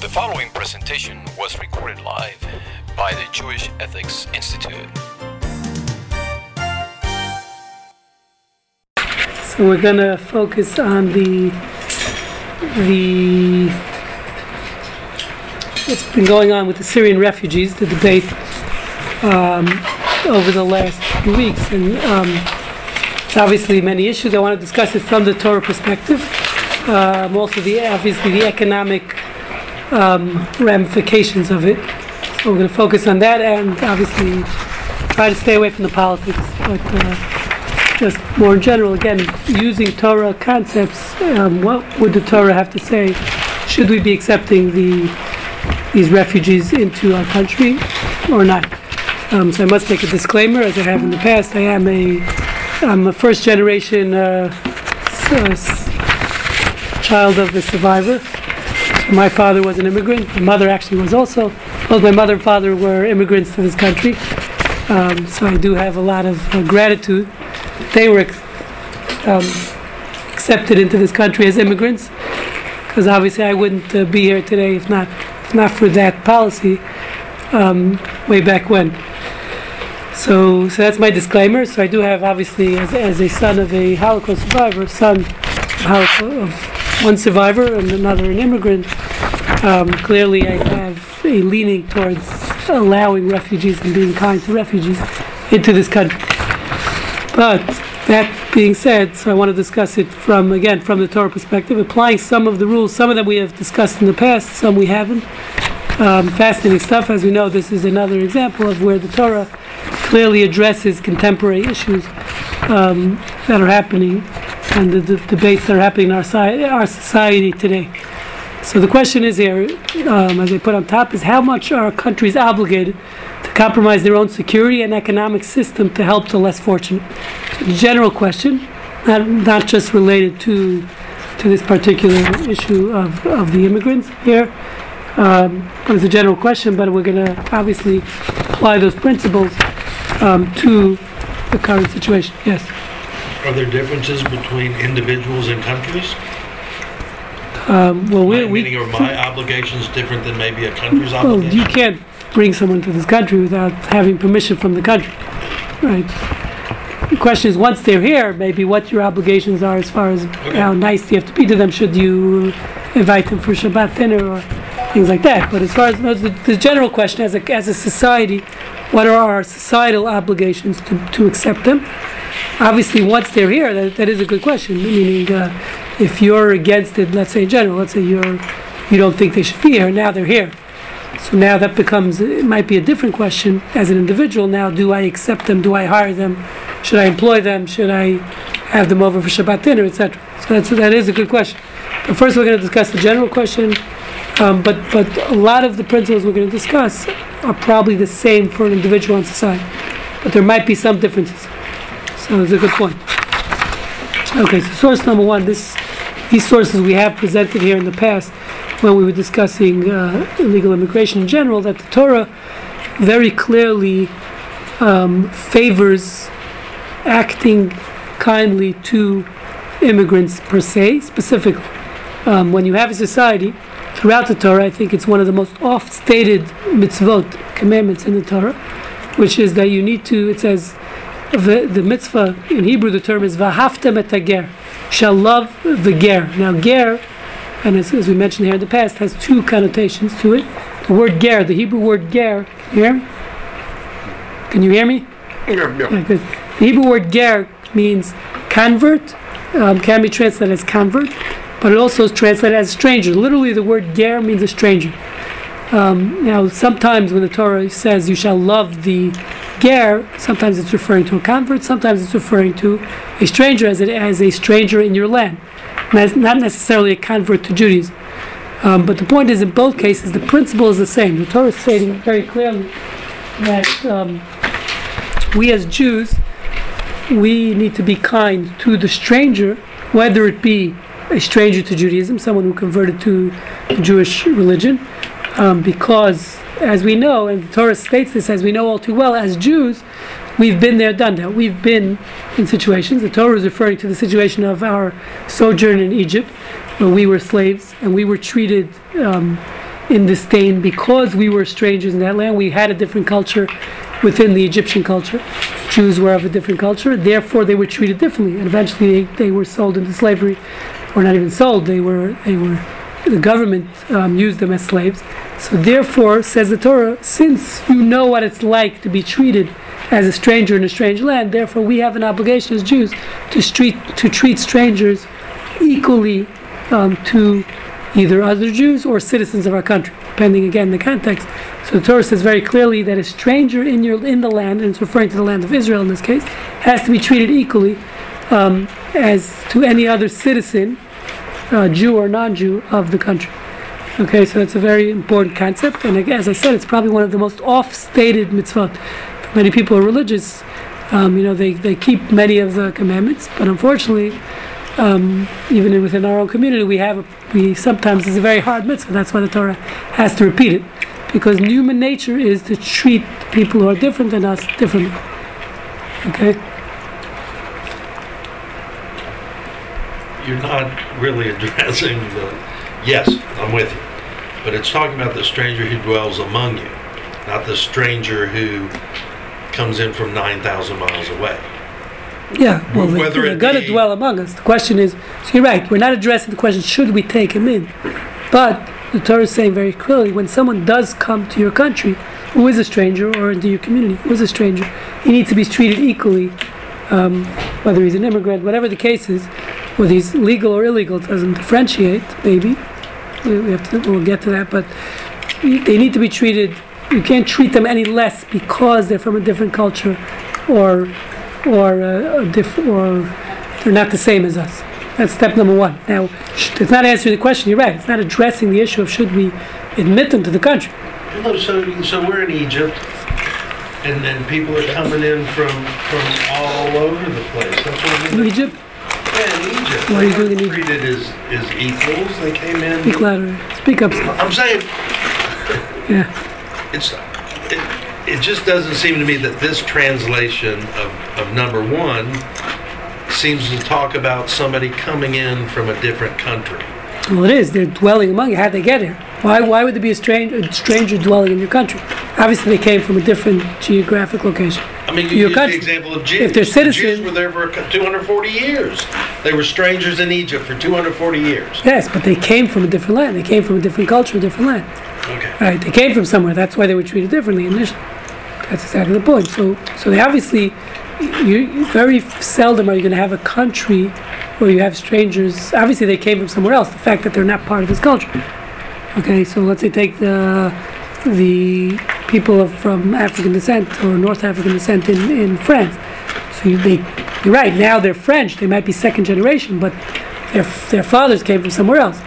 The following presentation was recorded live by the Jewish Ethics Institute. So we're gonna focus on the the what's been going on with the Syrian refugees, the debate um, over the last few weeks, and um, obviously many issues. I want to discuss it from the Torah perspective. Um, also, the obviously the economic um, ramifications of it. So we're going to focus on that, and obviously try to stay away from the politics, but. Uh, just more in general, again, using Torah concepts, um, what would the Torah have to say? Should we be accepting the these refugees into our country or not? Um, so I must make a disclaimer, as I have in the past. I am a I'm a first generation uh, s- s- child of the survivor. My father was an immigrant. My mother actually was also. Both my mother and father were immigrants to this country. Um, so I do have a lot of uh, gratitude they were um, accepted into this country as immigrants, because obviously I wouldn't uh, be here today if not if not for that policy um, way back when. So, so that's my disclaimer. So I do have obviously as, as a son of a Holocaust survivor, son of, Holocaust, of one survivor and another an immigrant. Um, clearly, I have a leaning towards allowing refugees and being kind to refugees into this country. But that being said, so I want to discuss it from again from the Torah perspective, applying some of the rules. Some of them we have discussed in the past, some we haven't. Um, fascinating stuff. As we know, this is another example of where the Torah clearly addresses contemporary issues um, that are happening and the, the debates that are happening in our, our society today. So the question is here, um, as I put on top, is how much are countries obligated to compromise their own security and economic system to help the less fortunate? So general question, not, not just related to to this particular issue of, of the immigrants here, um, it's a general question, but we're going to obviously apply those principles um, to the current situation. Yes. Are there differences between individuals and countries? Um, well, we, My- we Meaning, are my obligations different than maybe a country's obligations? Well, you can't bring someone to this country without having permission from the country, right? The question is, once they're here, maybe what your obligations are as far as how nice you have to be to them. Should you invite them for Shabbat dinner or things like that? But as far as no, the, the general question, as a as a society, what are our societal obligations to, to accept them? Obviously, once they're here, that, that is a good question. Meaning, uh, if you're against it, let's say in general, let's say you're you don't think they should be here. Now they're here. So now that becomes, it might be a different question as an individual. Now, do I accept them? Do I hire them? Should I employ them? Should I have them over for Shabbat dinner, etc.? So that's, that is a good question. But first, we're going to discuss the general question. Um, but, but a lot of the principles we're going to discuss are probably the same for an individual and society. But there might be some differences. So it's a good point. Okay, so source number one, this, these sources we have presented here in the past when we were discussing uh, illegal immigration in general, that the Torah very clearly um, favors acting kindly to immigrants per se, specifically. Um, when you have a society, throughout the Torah, I think it's one of the most oft stated mitzvot, commandments in the Torah, which is that you need to, it says, the, the mitzvah, in Hebrew the term is vahaftem et ger, shall love the ger. Now, ger, and as, as we mentioned here in the past, has two connotations to it. The word ger, the Hebrew word ger, can you hear me? Can you hear me? Yeah, good. The Hebrew word ger means convert, um, can be translated as convert, but it also is translated as stranger. Literally, the word ger means a stranger. Um, now, sometimes when the Torah says you shall love the ger, sometimes it's referring to a convert, sometimes it's referring to a stranger as, as a stranger in your land. Not not necessarily a convert to Judaism. Um, but the point is, in both cases, the principle is the same. The Torah is stating very clearly that um, we as Jews, we need to be kind to the stranger, whether it be a stranger to Judaism, someone who converted to the Jewish religion, um, because as we know, and the Torah states this as we know all too well, as Jews, we've been there, done that. We've been in situations. The Torah is referring to the situation of our sojourn in Egypt, where we were slaves and we were treated um, in disdain because we were strangers in that land. We had a different culture within the Egyptian culture. Jews were of a different culture, therefore they were treated differently, and eventually they, they were sold into slavery, or not even sold. They were they were the government um, used them as slaves. So therefore, says the Torah, since you know what it's like to be treated as a stranger in a strange land, therefore we have an obligation as Jews to treat to treat strangers equally um, to either other Jews or citizens of our country, depending again the context. So the Torah says very clearly that a stranger in your in the land, and it's referring to the land of Israel in this case, has to be treated equally um, as to any other citizen, uh, Jew or non-Jew, of the country. Okay, so that's a very important concept, and as I said, it's probably one of the most off-stated mitzvot. Many people are religious, um, you know, they, they keep many of the commandments, but unfortunately, um, even within our own community, we have a, we sometimes it's a very hard mitzvah. That's why the Torah has to repeat it, because human nature is to treat people who are different than us differently. Okay. You're not really addressing the, yes, I'm with you. But it's talking about the stranger who dwells among you, not the stranger who comes in from 9,000 miles away. Yeah, well, Whether they're going to dwell among us. The question is, so you're right, we're not addressing the question, should we take him in? But the Torah is saying very clearly, when someone does come to your country, who is a stranger, or into your community, who is a stranger, he needs to be treated equally, um, whether he's an immigrant, whatever the case is, whether he's legal or illegal, doesn't differentiate, maybe. We we have to, we'll get to that, but they need to be treated, you can't treat them any less because they're from a different culture or or uh, a diff- or they're not the same as us. That's step number one. Now, it's not answering the question. You're right. It's not addressing the issue of should we admit them to the country. No, so, so we're in Egypt, and then people are coming in from, from all over the place. That's what I mean. Egypt, Yeah, in Egypt. What are you doing in weren't Treated as, as equals, they came in. speak louder. Speak up. I'm saying, Yeah. it's, it, it just doesn't seem to me that this translation of, of number one seems to talk about somebody coming in from a different country. Well, it is. They're dwelling among you. How'd they get here? Why? Why would there be a stranger, a stranger dwelling in your country? Obviously, they came from a different geographic location. I mean, Your you use the country. example of Jews. If they're The Jews were there for 240 years. They were strangers in Egypt for 240 years. Yes, but they came from a different land. They came from a different culture, a different land. Okay. Right, they came from somewhere. That's why they were treated differently initially. That's exactly the point. So, so they obviously, you, very seldom are you going to have a country where you have strangers. Obviously, they came from somewhere else. The fact that they're not part of this culture. Okay, so let's say take the the people of, from African descent or North African descent in, in France. So you, they, you're right. Now they're French. They might be second generation, but their their fathers came from somewhere else.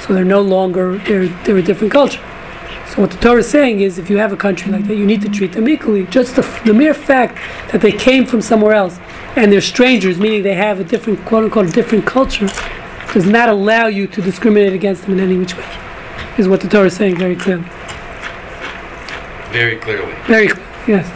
So they're no longer they're they're a different culture. So what the Torah is saying is, if you have a country like that, you need to treat them equally. Just the, the mere fact that they came from somewhere else and they're strangers, meaning they have a different quote unquote different culture, does not allow you to discriminate against them in any which way. Is what the Torah is saying very clearly. Very clearly. Very yes.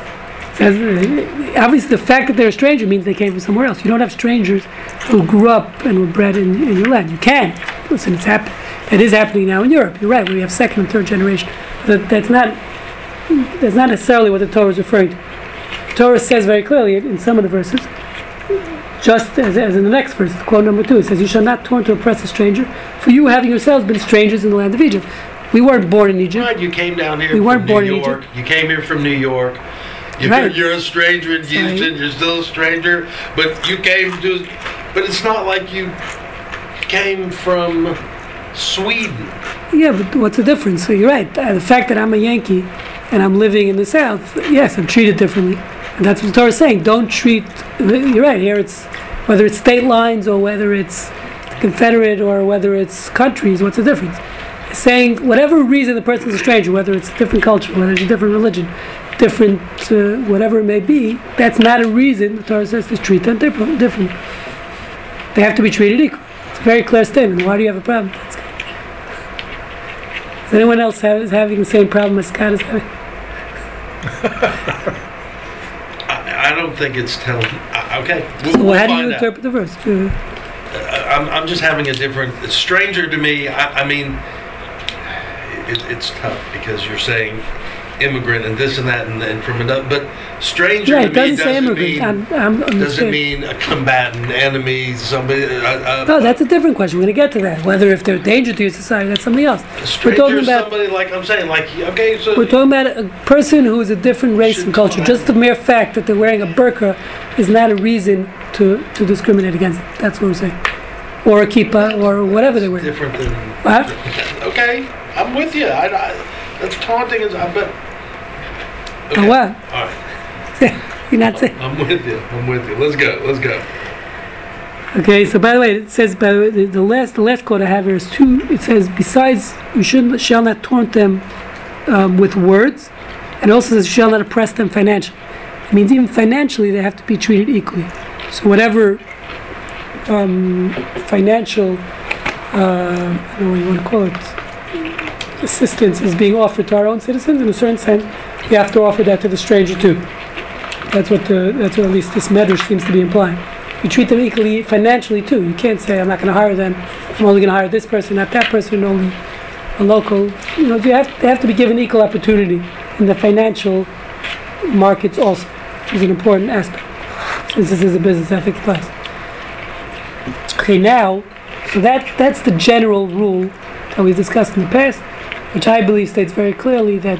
Says, uh, obviously, the fact that they're a stranger means they came from somewhere else. You don't have strangers who grew up and were bred in, in your land. You can. Listen, it's happening. It is happening now in Europe. You're right. We have second and third generation. That, that's not. That's not necessarily what the Torah is referring to. The Torah says very clearly in some of the verses, just as, as in the next verse, quote number two, it says, "You shall not turn to oppress a stranger, for you having yourselves been strangers in the land of Egypt." We weren't born in Egypt. Right, you came down here We weren't from born New in York. You came here from New York. You're, Right. you're a stranger in Houston. You're still a stranger, but you came to. But it's not like you came from Sweden. Yeah, but what's the difference? So you're right. Uh, the fact that I'm a Yankee and I'm living in the South, yes, I'm treated differently. And that's what the Torah is saying. Don't treat. You're right. Here it's whether it's state lines or whether it's Confederate or whether it's countries. What's the difference? It's saying whatever reason the person's a stranger, whether it's a different culture, whether it's a different religion, different uh, whatever it may be, that's not a reason the Torah says to treat them different. They have to be treated equal. It's a very clear statement. Why do you have a problem? Does anyone else have, is having the same problem as Scott is having? I, I don't think it's telling. Uh, okay, we'll, So we'll how do you out. interpret the verse? Uh, I'm, I'm just having a different. It's stranger to me. I, I mean, it, it's tough because you're saying immigrant and this and that and, and from another, but stranger Yeah, it doesn't doesn't immigrant. mean I'm, I'm doesn't mean a combatant, enemy, somebody. Uh, uh, No, that's a different question. We're going to get to that. Whether if they're a danger to your society, that's something else. a We're talking about somebody like I'm saying, like okay, so we're talking about a person who is a different race and culture. Just the mere fact that they're wearing a burqa is not a reason to, to discriminate against. Them. That's what I'm saying. Or a kippah, or whatever they wear. different than. What? Okay, I'm with you. I, I, that's taunting as I bet. And what? All right, You're not saying. I'm with you. I'm with you. Let's go. Let's go. Okay, so by the way, it says by the, way, the, the last the last quote I have here is two. It says besides you should shall not taunt them um, with words, and also says you shall not oppress them financially. It means even financially they have to be treated equally. So whatever um, financial, uh, I don't know what you want to call it, assistance is being offered to our own citizens, in a certain sense, we have to offer that to the stranger too. That's what the, that's what at least this medrash seems to be implying you treat them equally financially too. You can't say I'm not going to hire them. I'm only going to hire this person, not that person, only a local. You know, you have they have to be given equal opportunity in the financial markets also, is an important aspect. Since this is a business ethics class. Okay, now, so that that's the general rule that we've discussed in the past, which I believe states very clearly that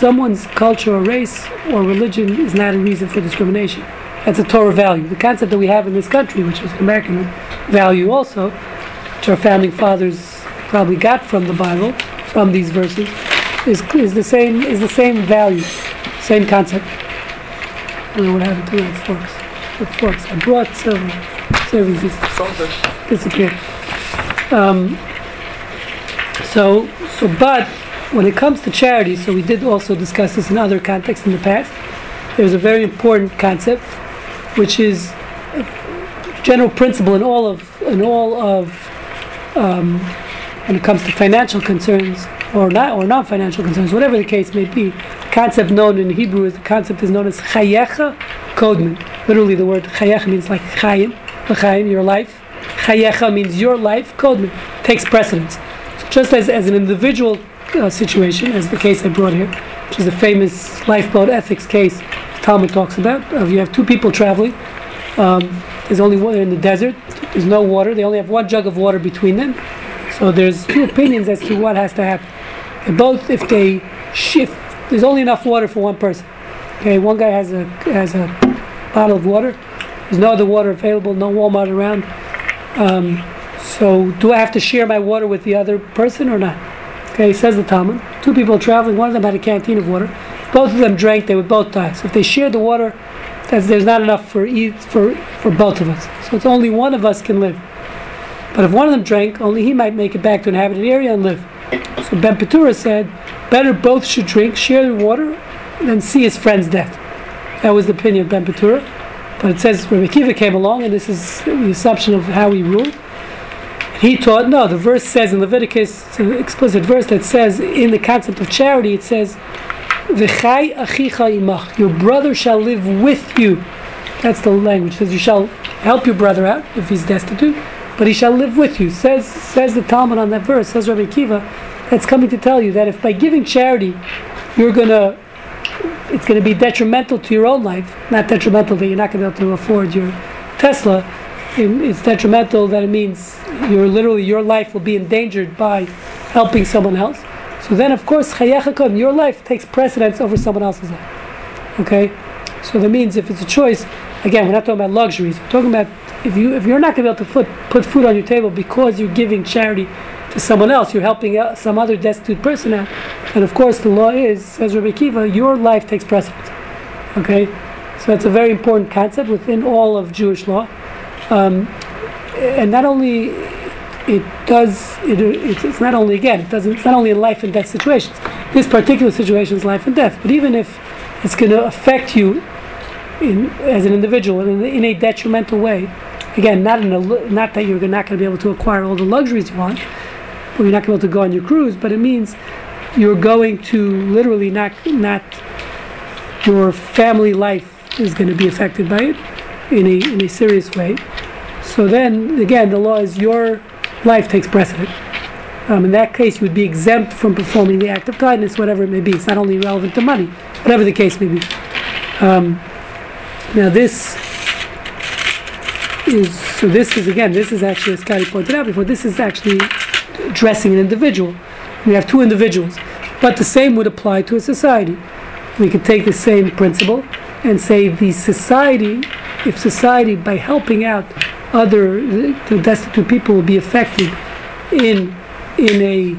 someone's culture or race or religion is not a reason for discrimination. That's a Torah value. The concept that we have in this country, which is an American value also, which our founding fathers probably got from the Bible, from these verses, is, is the same is the same value, same concept. I don't know what happened to that forks. The forks. I brought several serving pieces. Disappeared. Um, so so but when it comes to charity, so we did also discuss this in other contexts in the past. There's a very important concept which is a general principle in all of in all of um, when it comes to financial concerns or not or non-financial concerns, whatever the case may be. Concept known in Hebrew is the concept is known as chayecha kodman. Literally, the word chayecha means like chayim, l'chayim, your life. Chayecha means your life. Kodman takes precedence. So just as as an individual uh, situation, as the case I brought here, which is the famous lifeboat ethics case Talmud talks about. Uh, you have two people traveling. Um, there's only one in the desert. There's no water. They only have one jug of water between them. So there's two opinions as to what has to happen. Both, if they shift, there's only enough water for one person. Okay, one guy has a has a bottle of water. There's no other water available. No Walmart around. Um, so do I have to share my water with the other person or not? Okay, says the Talmud. Two people traveling. One of them had a canteen of water both of them drank, they would both die. So if they shared the water, there's not enough for, for, for both of us. So it's only one of us can live. But if one of them drank, only he might make it back to an inhabited area and live. So Ben Petura said, better both should drink, share the water, than see his friend's death. That was the opinion of Ben Petura. But it says Rabbi Akiva came along, and this is the assumption of how he ruled. He taught, no, the verse says in Leviticus, it's an explicit verse that says, in the concept of charity, it says, achicha imach. Your brother shall live with you. That's the language. It says you shall help your brother out if he's destitute, but he shall live with you. Says says the Talmud on that verse. Says Rabbi Akiva. That's coming to tell you that if by giving charity, you're gonna, it's gonna be detrimental to your own life. Not detrimental that you're not gonna be able to afford your Tesla. It's detrimental that it means you're literally your life will be endangered by helping someone else. So then, of course, your life takes precedence over someone else's life. Okay, so that means if it's a choice, again, we're not talking about luxuries. We're talking about if you if you're not going to be able to put put food on your table because you're giving charity to someone else, you're helping out some other destitute person out, and of course the law is, says Rabbi Akiva, your life takes precedence. Okay, so that's a very important concept within all of Jewish law, um, and not only it does it, it's, not only again it doesn't it's not only in life and death situations. This particular situation is life and death. But even if it's going to affect you in as an individual in, in a detrimental way again not in a not that you're not going to be able to acquire all the luxuries you want or you're not going to be able to go on your cruise but it means you're going to literally not not your family life is going to be affected by it in a in a serious way so then again the law is your life takes precedent. um, in that case, you would be exempt from performing the act of kindness, whatever it may be. It's not only relevant to money, whatever the case may be. Um, now, this is so. This is again. This is actually, as Scotty pointed out before. This is actually addressing an individual. We have two individuals, but the same would apply to a society. We could take the same principle and say the society, if society by helping out other the destitute people will be affected in in a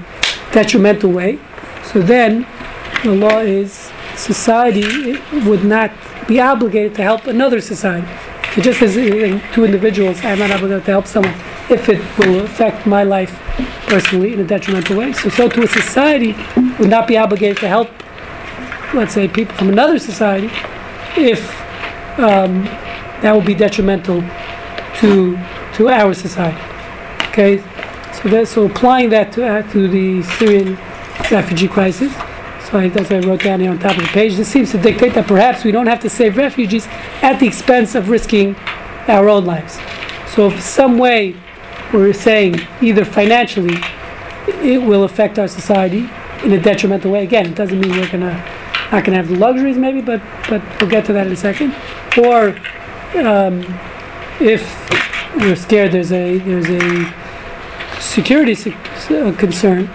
detrimental way, so then the law is society would not be obligated to help another society. So just as in two individuals, I'm not obligated to help someone if it will affect my life personally in a detrimental way. So, so to a society would not be obligated to help, let's say, people from another society if um, that would be detrimental to to our society. Okay, so that so applying that to uh, to the Syrian refugee crisis. So I, that's what I wrote down here on top of the page. This seems to dictate that perhaps we don't have to save refugees at the expense of risking our own lives. So if some way we're saying either financially it will affect our society in a detrimental way. Again, it doesn't mean we're gonna not gonna have the luxuries maybe, but but we'll get to that in a second. Or um, if we're scared there's a there's a security sec- uh, concern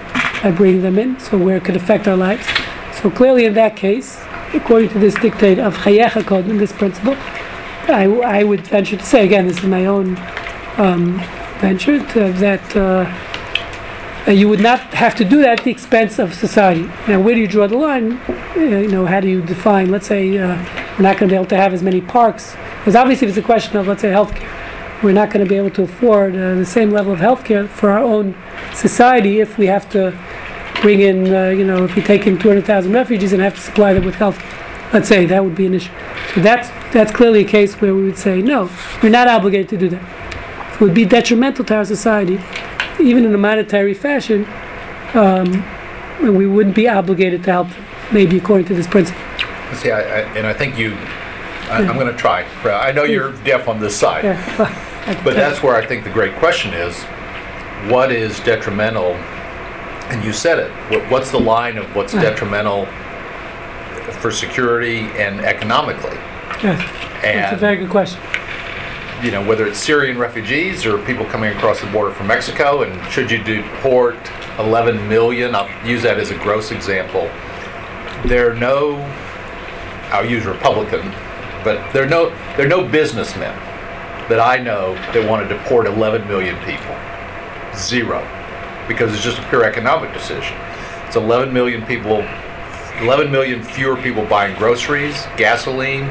by bringing them in, so where it could affect our lives. So clearly, in that case, according to this dictate of Chayecha Code, this principle, I, I would venture to say again, this is my own um, venture to, that. Uh, you would not have to do that at the expense of society. Now, where do you draw the line? Uh, you know, how do you define? Let's say uh, we're not going to be able to have as many parks, because obviously, it's a question of, let's say, healthcare, we're not going to be able to afford uh, the same level of healthcare for our own society if we have to bring in, uh, you know, if we take in 200,000 refugees and have to supply them with health. Let's say that would be an issue. So that's that's clearly a case where we would say no, we're not obligated to do that. It would be detrimental to our society even in a monetary fashion, um, we wouldn't be obligated to help them, maybe according to this principle. See, I, I, and I think you, I, I'm going to try. I know hmm. you're deaf on this side, but that's where I think the great question is: what is detrimental? And you said it. What, what's the line of what's detrimental for security and economically? yes, that's a very good question. you know, whether it's Syrian refugees or people coming across the border from Mexico, and should you deport 11 million? I'll use that as a gross example. There are no, I'll use Republican, but they're no, there are no businessmen that I know that want to deport 11 million people. Zero. Because it's just a pure economic decision. It's 11 million people, 11 million fewer people buying groceries, gasoline,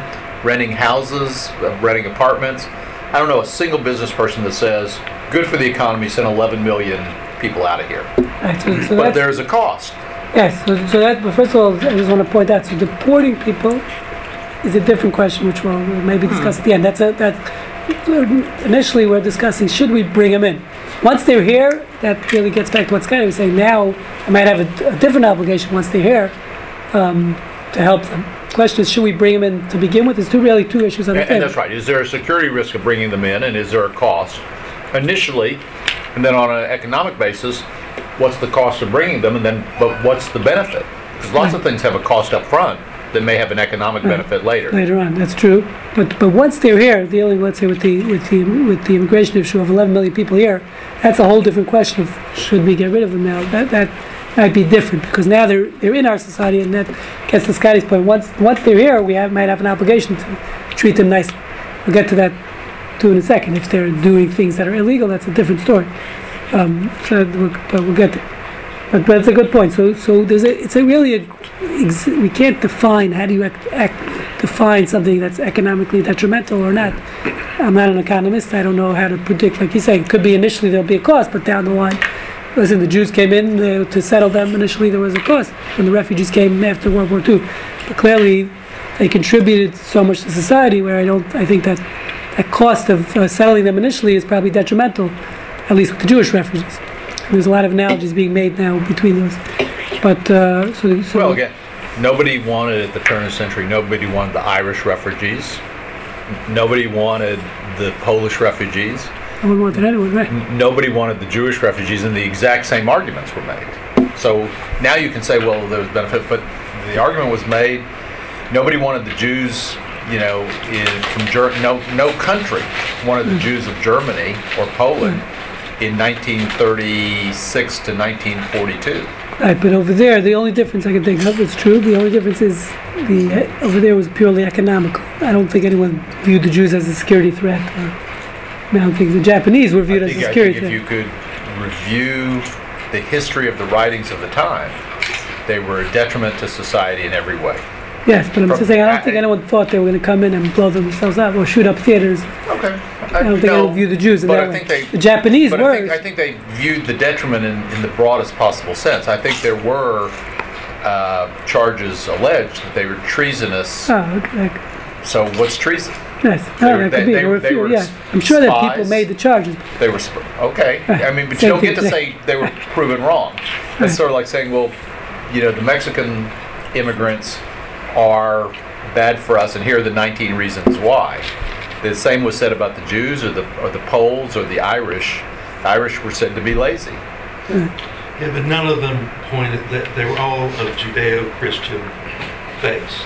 renting houses, uh, renting apartments. I don't know a single business person that says, good for the economy, send 11 million people out of here. But there's a cost. Yes, so, so that, but first of all, I just want to point out, so deporting people is a different question, which we'll, we'll maybe discuss at the end. That's a, that, initially we're discussing, should we bring them in? Once they're here, that really gets back to what Scotty was saying. Now, I might have a, a different obligation once they're here um, to help them. Question is, should we bring them in to begin with? There's two really two issues on And, the table. and that's right. Is there a security risk of bringing them in, and is there a cost initially, and then on an economic basis, what's the cost of bringing them, and then but what's the benefit? Because lots of things have a cost up front that may have an economic benefit later. later on. That's true. But but once they're here, dealing let's say with the with the with the immigration issue of 11 million people here, that's a whole different question of should we get rid of them now? That that might be different because now they're they're in our society, and that gets to Scotty's point. Once once they're here, we have might have an obligation to treat them nicely. We'll get to that too in a second. If they're doing things that are illegal, that's a different story. Um, so we'll, but we'll get there. But, but it's a good point. So so there's a it's a really a, ex- we can't define how do you act, act, define something that's economically detrimental or not. I'm not an economist. I don't know how to predict. Like you say, it could be initially there'll be a cost, but down the line, listen, the Jews came in uh, to settle them. Initially, there was a cost when the refugees came after World War II. But clearly, they contributed so much to society. Where I don't, I think that that cost of uh, settling them initially is probably detrimental, at least with the Jewish refugees. There's a lot of analogies being made now between those. But uh, so, so Well, again, nobody wanted at the turn of the century. Nobody wanted the Irish refugees. Nobody wanted the Polish refugees. No one wanted anyone, right? nobody wanted the Jewish refugees, and the exact same arguments were made. So now you can say, well, there was benefit, but the argument was made. Nobody wanted the Jews, you know, in, from Ger- no no country wanted the Jews of Germany or Poland in 1936 to 1942. Right, but over there, the only difference I can think of, it's true, the only difference is the over there was purely economical. I don't think anyone viewed the Jews as a security threat. Or, I, don't think the Japanese were viewed I as think, a I security think if threat. you could review the history of the writings of the time, they were a detriment to society in every way. yes, but I'm From- just saying, I don't I- think anyone thought they were going to come in and blow themselves up or shoot up theaters. Okay. I don't think anyone viewed the Jews in but that I way. they, the Japanese but were. I think, I think they viewed the detriment in, in the broadest possible sense. I think there were uh, charges alleged that they were treasonous. oh, okay. So what's treason? Yes, They no, were- they- be. they were- they few, were yeah. I'm sure that people made the charges. They were sp- okay. I mean, but you don't get to say they were proven wrong. It's sort of like saying, well, you know, the Mexican immigrants are bad for us, and here are the 19 reasons why. The same was said about the Jews or the or the Poles or the Irish. The Irish were said to be lazy. Hmm. Yeah, but none of them pointed, that they were all of Judeo-Christian faiths.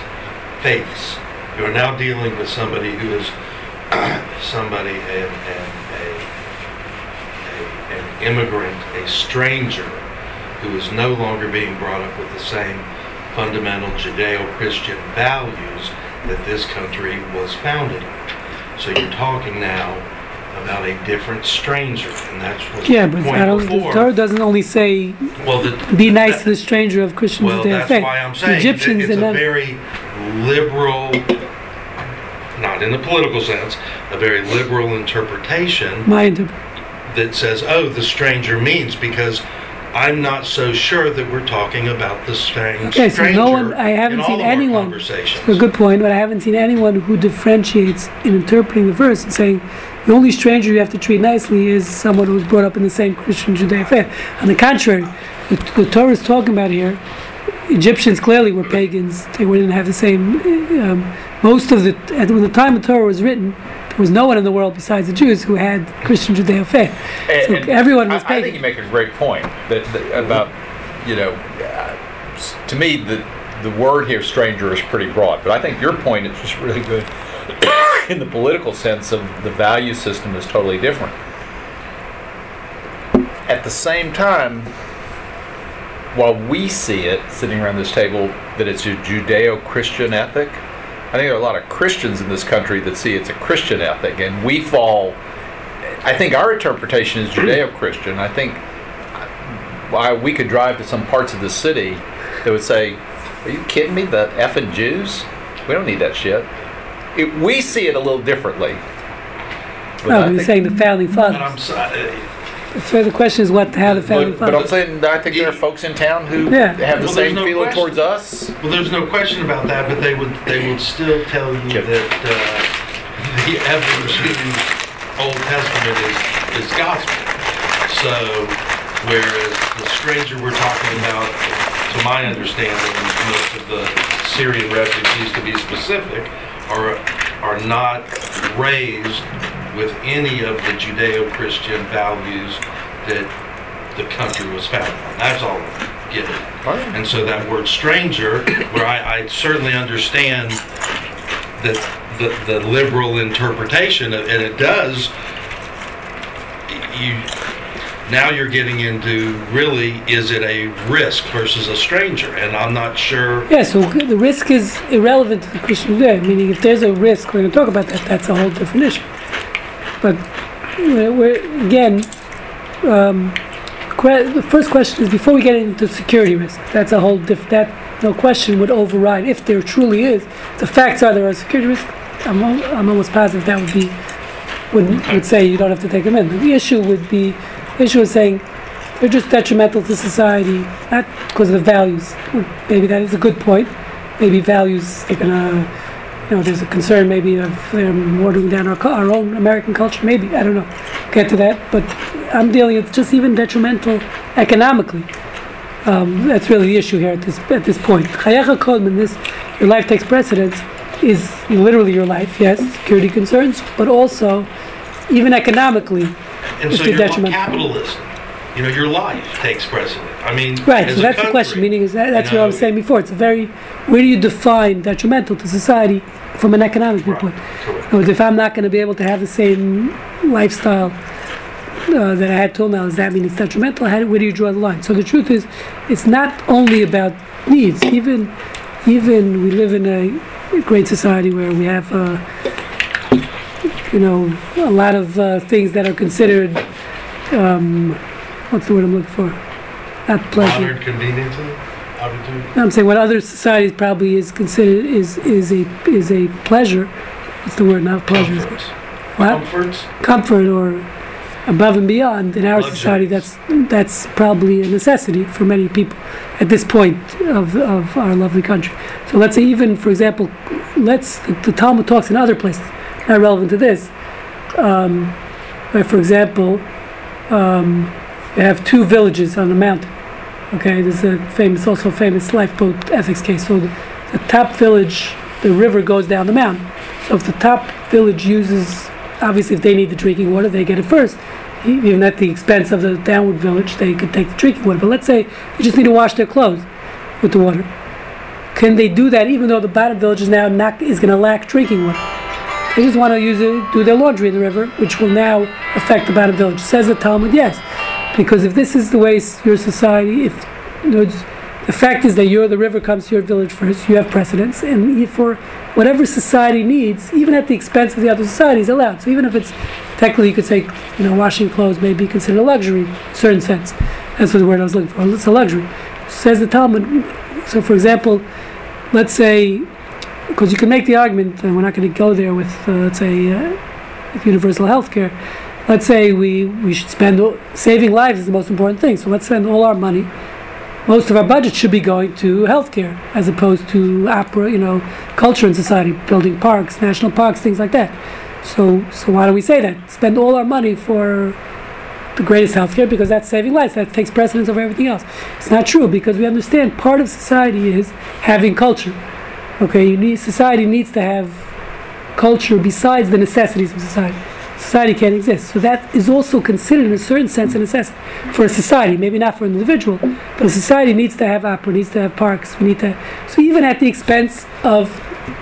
Faiths. You are now dealing with somebody who is somebody, an, an, a, a, an immigrant, a stranger, who is no longer being brought up with the same fundamental Judeo-Christian values that this country was founded on. So you're talking now about a different stranger, and that's what Yeah, but I don't. The. Torah doesn't only say Well, the, be nice to the stranger of Christian well, that's faith. why I'm saying that Egyptians it's a very liberal, not in the political sense, a very liberal interpretation my interpret. that says, "Oh, the stranger means," because I'm not so sure that we're talking about the strange Okay, so no one- I haven't seen anyone- A good point, but I haven't seen anyone who differentiates in interpreting the verse and saying the only stranger you have to treat nicely is someone who's brought up in the same Christian Judeo faith. On the contrary, the, the Torah is talking about here. Egyptians clearly were pagans. They didn't have the same. Um, most of the at the time the Torah was written, was no one in the world besides the Jews who had Christian Judeo faith. So and everyone was I, I think you make a great point that, that about you know, uh, to me the the word here stranger is pretty broad, but I think your point is just really good in the political sense of the value system is totally different. At the same time, while we see it sitting around this table that it's a Judeo-Christian ethic, I think there are a lot of Christians in this country that see it's a Christian ethic, and we fall. I think our interpretation is Judeo-Christian. I think why we could drive to some parts of the city that would say, "Are you kidding me? The effing Jews? We don't need that shit." It, we see it a little differently. But I Oh, you're saying the founding But I'm fathers. Sorry. So the question is what how the family. but, but I'm fathers. saying I think there are folks in town who Yeah. have the Well, there's same no feeling question. towards us. Well, there's no question about that, but they would they would still tell you Yep. that uh, the ever-true Old Testament is, is gospel. So, whereas the stranger we're talking about, to my understanding, most of the Syrian refugees, to be specific, are are not raised with any of the Judeo-Christian values that the country was founded on. That's all I'm getting. And so that word stranger, where I, I certainly understand that the, the liberal interpretation, of- and it does, you, now you're getting into really, is it a risk versus a stranger? And I'm not sure, Yeah, so the risk is irrelevant to the Christian Judeo. Meaning, if there's a risk, we're going to talk about that. That's a whole different issue. But again, um, que- the first question is before we get into security risk. That's a whole different. That no question would override if there truly is. The facts are there are security risks. I'm, al- I'm almost positive that would be would would say you don't have to take them in. The issue would be the issue is saying they're just detrimental to society, not because of the values. Maybe that is a good point. Maybe values they're gonna, you know, there's a concern maybe of them watering down our, our own American culture. Maybe I don't know. Get to that, but I'm dealing with just even detrimental economically. Um, that's really the issue here at this at this point. Chayecha Kodman, this your life takes precedence, is literally your life. Yes, security concerns, but also even economically, And It's so you're like detriment. capitalist. You know, your life takes precedent. I mean, right? So that's the question. Meaning is that, that's you what I was saying before. It's a very where do you define detrimental to society from an economic Right, viewpoint? correct. In other words, if I'm not going to be able to have the same lifestyle uh, that I had till now, does that mean it's detrimental? How, where do you draw the line? So the truth is, it's not only about needs. Even, even we live in a great society where we have, uh, you know, a lot of uh, things that are considered, um, what's the word I'm looking for? Not pleasure. Modern conveniences, opportunity. I'm saying what other societies probably is considered is is a is a pleasure. What's the word? Not pleasure. Comforts. What? Comforts. comfort or above and beyond in our Luxuries. society that's that's probably a necessity for many people at this point of, of our lovely country so let's say even for example let's the, the talmud talks in other places not relevant to this um, where for example um, you have two villages on the mountain okay? There's a famous also famous lifeboat ethics case. So the, the top village the river goes down the mountain. So if the top village uses obviously if they need the drinking water they get it first. Even at the expense of the downward village they could take the drinking water. But let's say they just need to wash their clothes with the water. Can they do that even though the bottom village is now not is going to lack drinking water? They just want to use it do their laundry in the river which will now affect the bottom village. Says the talmud yes because if this is the way your society if you know, the fact is that your the river comes to your village first you have precedence and for whatever society needs even at the expense of the other societies allowed. So even if it's technically you could say you know washing clothes may be considered a luxury in a certain sense. That's what the word i was looking for. It's a luxury. Says the talmud so for example let's say because you can make the argument and we're not going to go there with uh, let's say uh, universal health care let's say we, we should spend saving lives is the most important thing so let's spend all our money most of our budget should be going to healthcare as opposed to opera, you know, culture and society, building parks, national parks, things like that. So, so why do we say that? Spend all our money for the greatest healthcare because that's saving lives. That takes precedence over everything else. It's not true because we understand part of society is having culture. Okay, need society needs to have culture besides the necessities of society. Society can't exist. So that is also considered in a certain sense a necessity for a society, maybe not for an individual, but a society needs to have opera, needs to have parks. We need to. So even at the expense of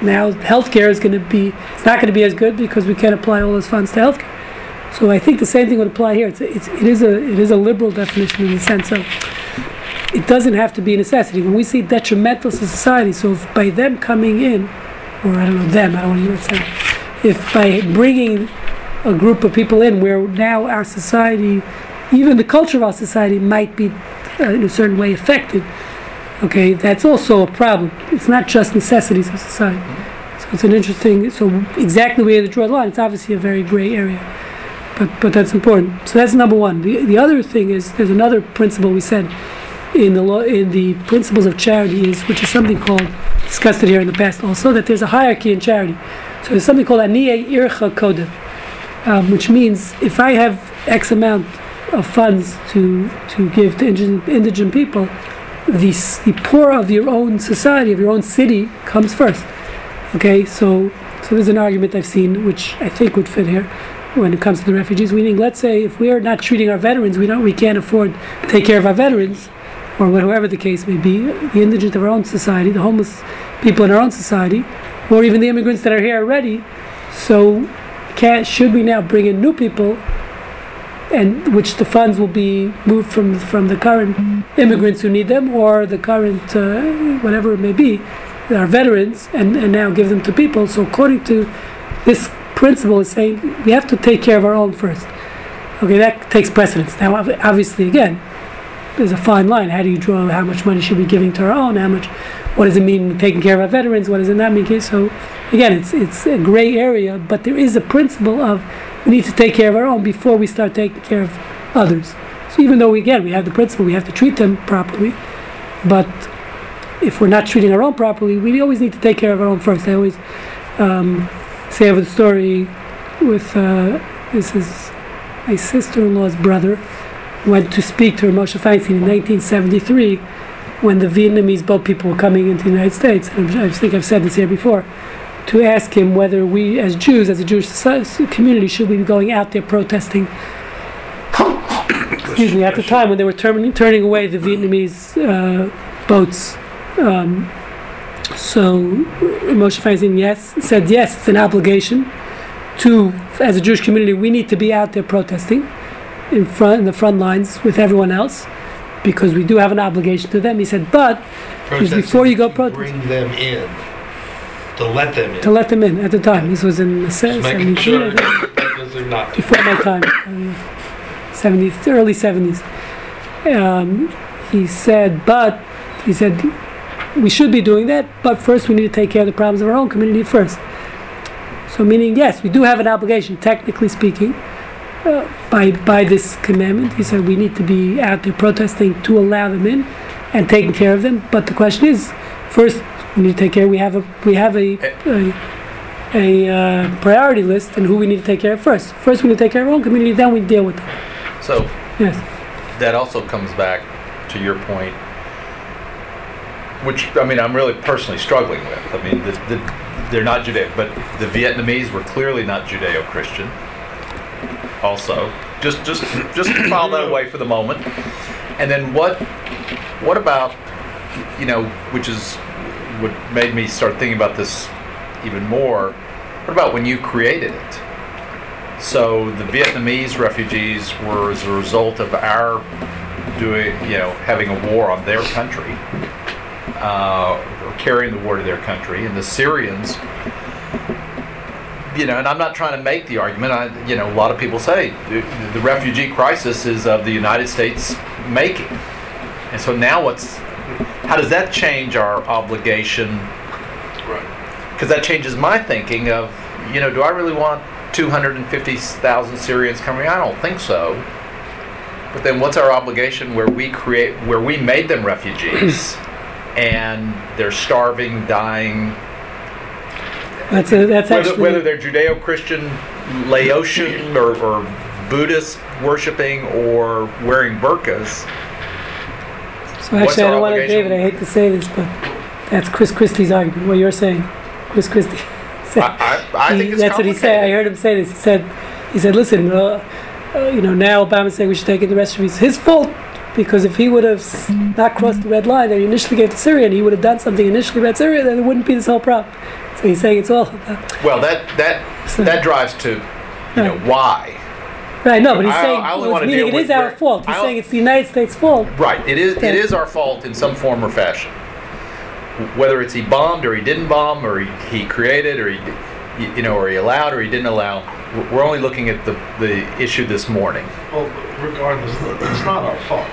now, healthcare is going to be. It's not going to be as good because we can't apply all those funds to healthcare. So I think the same thing would apply here. It's, it's it is a it is a liberal definition in the sense of it doesn't have to be a necessity. When we say detrimental to society, so if by them coming in, or I don't know them, I don't want to use that. If by bringing a group of people in where now our society, even the culture of our society might be uh, in a certain way affected, okay, that's also a problem. It's not just necessities of society. So it's an interesting, so exactly where to draw the line, it's obviously a very gray area. But, but that's important. So that's number one. The, the other thing is there's another principle we said in the law in the principles of charity is which is something called discussed it here in the past also that there's a hierarchy in charity. So there's something called aniye ircha kodem, um, which means if I have X amount of funds to to give to indigent, indigent people, the the poor of your own society of your own city comes first. Okay, so so there's an argument I've seen which I think would fit here when it comes to the refugees. Meaning, let's say if we are not treating our veterans, we don't we can't afford to take care of our veterans, or whatever the case may be, the indigent of our own society, the homeless people in our own society, or even the immigrants that are here already. So, should we now bring in new people, and which the funds will be moved from from the current immigrants who need them, or the current uh, whatever it may be, our veterans, and, and now give them to people. So, according to this principle, is saying we have to take care of our own first. Okay, that takes precedence. Now, obviously, again, there's a fine line. How do you draw how much money should we be giving to our own? How much? What does it mean taking care of our veterans? What does it not mean? So, again, it's it's a gray area, but there is a principle of we need to take care of our own before we start taking care of others. So even though we, again we have the principle, we have to treat them properly, but if we're not treating our own properly, we always need to take care of our own first. I always um, say of the story with uh, this is my sister-in-law's brother went to speak to Moshe Feinstein in 1973 when the Vietnamese boat people were coming into the United States. I think I've said this here before to ask him whether we, as Jews, as a Jewish society, community, should we be going out there protesting. Excuse me. At the time when they were turning turning away the Vietnamese uh, boats, um, so Moshe Feinstein yes said yes, it's an obligation to, as a Jewish community, we need to be out there protesting in front in the front lines with everyone else because we do have an obligation to them. He said, but before you go protest- Bring them in, to let them in. to let them in at the time. This was in the se- making 73, sure I think, because they're not. before my time, uh, 70s, early 70s. Um, he said, but he said we should be doing that, but first we need to take care of the problems of our own community first. So, meaning, yes, we do have an obligation, technically speaking, uh, by by this commandment. He said we need to be out there protesting to allow them in and taking care of them. But the question is, first we need to take care. We have a we have a a, a uh, priority list and who we need to take care of first. First, we need to take care of our own community. Then we deal with them. So Yes. that also comes back to your point, which I mean I'm really personally struggling with. I mean, the, the, they're not Judeo, but the Vietnamese were clearly not Judeo-Christian. Also, just just just file that away for the moment. And then what what about you know, which is what made me start thinking about this even more. What about when you created it? So the Vietnamese refugees were as a result of our doing, you know, having a war on their country, uh, or carrying the war to their country, and the Syrians, you know, and I'm not trying to make the argument. I, you know, a lot of people say the, the refugee crisis is of the United States making, and so now what's, how does that change our obligation? Right. because that changes my thinking of, you know, do I really want 250,000 Syrians coming? I don't think so. But then what's our obligation where we create, where we made them refugees and they're starving, dying, That's a, that's whether, actually whether they're Judeo-Christian, Laotian, or, or Buddhist worshiping or wearing burqas? So what's actually I don't want to? David. I hate to say this, but that's Chris Christie's argument. What you're saying, Chris Christie. said- I, I, I he- think it's that's what he said. I heard him say this. He said, he said, listen, uh, uh, you know, now Obama's saying we should take in the refugees. It's his fault because if he would have s- not crossed the red line that he initially gave to Syria, and he would have done something initially about Syria, then it wouldn't be this whole problem. So he's saying it's all about. Well, that that So- that drives to, you know, why. Right, no, but he's I- saying, I only well, wanna meaning deal it is with our fault. He's I- saying it's the United States' fault. Right. it is. It is our fault in some form or fashion. Whether it's he bombed or he didn't bomb or he, he created or he, you know, or he allowed or he didn't allow. We're- We're only looking at the the issue this morning. Well, regardless, it's not our fault.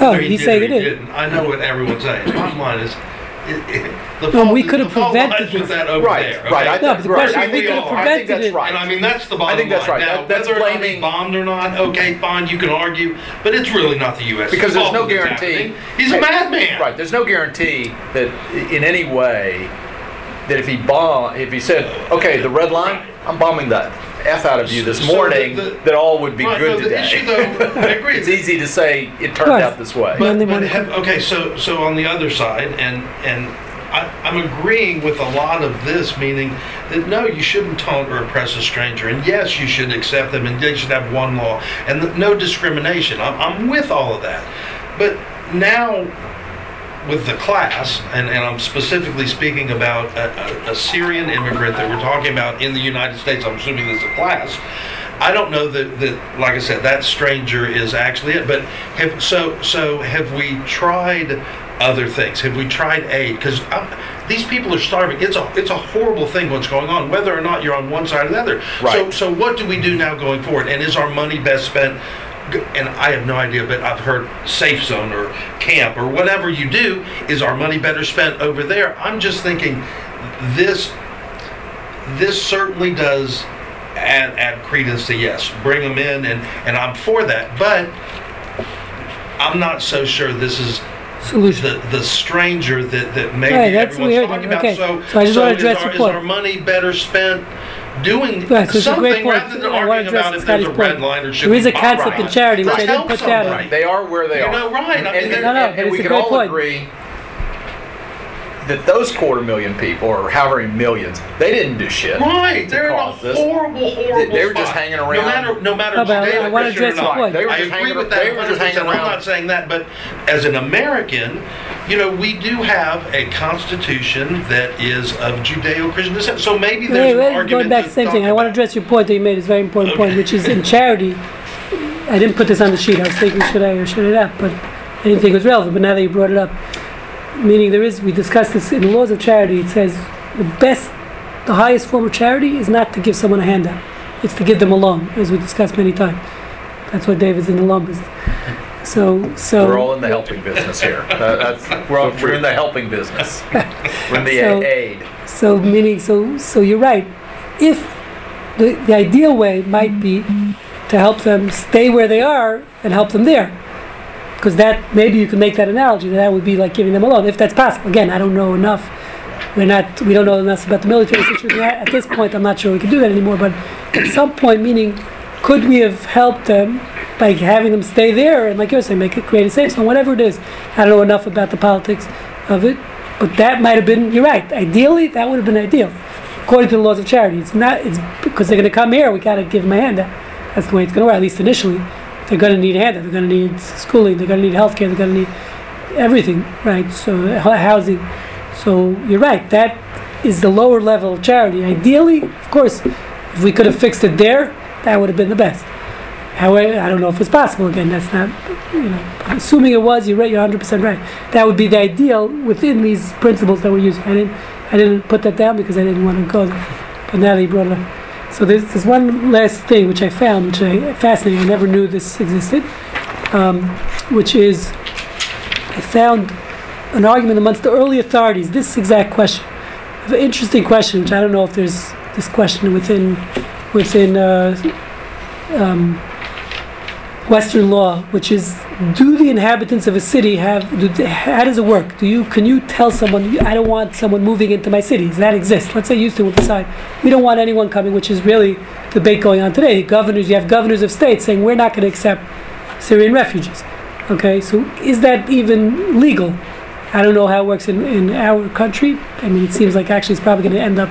Oh, Whether he he's did saying or it he is. didn't. I know what everyone's saying. Bottom line is, it, it, the Well, fault we could have prevented lies with this. that over Right, there. right. I okay? No, but the right, question I is, we think- could have I think prevented that's it. right. And I mean, that's the bottom I think that's line. right. Now, That- that's whether or not he blaming- bombed or not, okay, fine, you can argue, but it's really not the U.S. Because there's no guarantee. happening. He's a madman. Right. There's no guarantee that in any way that if he bomb, if he said, okay, the red line, I'm bombing the f out of you this So morning, the- the- that all would be Right, good no, the today. issue, though, I agree. it's easy to say it turned Right. out this way. But- But, but have, okay, so so on the other side, and and I, I'm agreeing with a lot of this, meaning that no, you shouldn't taunt or oppress a stranger, and yes, you should accept them, and they should have one law, and th- no discrimination. I'm, I'm with all of that, but now with the class, and, and I'm specifically speaking about a, a, a Syrian immigrant that we're talking about in the United States. I'm assuming this is a class. I don't know that, that like I said, that stranger is actually it. But have so so have we tried other things? Have we tried aid? Because these people are starving. It's a it's a horrible thing what's going on, whether or not you're on one side or the other. Right. So so what do we do now going forward? And is our money best spent? And I have no idea, but I've heard safe zone or camp or whatever you do. Is our money better spent over there? I'm just thinking this this certainly does add, add credence to yes, bring them in, and, and I'm for that. But I'm not so sure this is Solution. the, the stranger that, that maybe Right, everyone's talking about. Okay, So, so I just wanna is address our, your is our money better spent doing Right, so it's a great something rather than I wanna arguing about if there's a red line or should There is we a bomb concept right? in charity which Let's I didn't help put down. somebody. They are where they You are. know, right. I mean, And, and, they're- No, no, and- and we can all point. agree that those quarter million people, or however many millions, they didn't do shit. Right, they're in a this. horrible, horrible They were just spot. hanging No around. matter, no matter No, but I- I wanna address your not. point. They were I just agree hanging- with they that were just 100%. hanging I'm not saying that, but as an American, you know, we do have a constitution that is of Judeo-Christian descent. So maybe there's Wait, an argument going back to to the same talk thing, I want to address your point that you made, it's a very important point, which is in charity, I didn't put this on the sheet, I was thinking, should I or should I not, but I didn't think it was relevant, but now that you brought it up, meaning there is, we discussed this in the laws of charity, it says the best, the highest form of charity is not to give someone a handout, it's to give them a loan, as we discussed many times. That's why David's in the loan business. So, so. We're all in the helping business here. That- that's, we're, all, we're in the helping business. We're in the So- aid. So meaning, so so you're right. If the the ideal way might be to help them stay where they are and help them there, because that maybe you can make that analogy. That that would be like giving them a loan, if that's possible. Again, I don't know enough. We're not. We don't know enough about the military situation at this point. I'm not sure we can do that anymore. But at some point, meaning, could we have helped them by having them stay there and, like you're saying, make it create a safe zone, whatever it is. I don't know enough about the politics of it, but that might have been. You're right. Ideally, that would have been ideal, according to the laws of charity. It's not. It's because they're going to come here. We got to give them a hand. That's the way it's going to work. At least initially, they're going to need a handout. They're going to need schooling. They're going to need healthcare. They're going to need everything, right? So housing. So you're right. That is the lower level of charity. Ideally, of course, if we could have fixed it there, that would have been the best. However, I don't know if it's possible. Again, that's not, you know, assuming it was, you're right. You're 100 percent right. That would be the ideal within these principles that we're using. I didn't, I didn't put that down because I didn't want to go there. But now that you brought it up, so there's, there's one last thing which I found, which I fascinating. I never knew this existed, um, which is I found an argument amongst the early authorities. This exact question, an interesting question, which I don't know if there's this question within within uh, um, Western law, which is do the inhabitants of a city have do how does it work? Do you can you tell someone I don't want someone moving into my city? Does that exist? Let's say Houston will decide we don't want anyone coming, which is really the debate going on today. Governors, you have governors of states saying we're not going to accept Syrian refugees. Okay, so is that even legal? I don't know how it works in, in our country. I mean, it seems like actually it's probably going to end up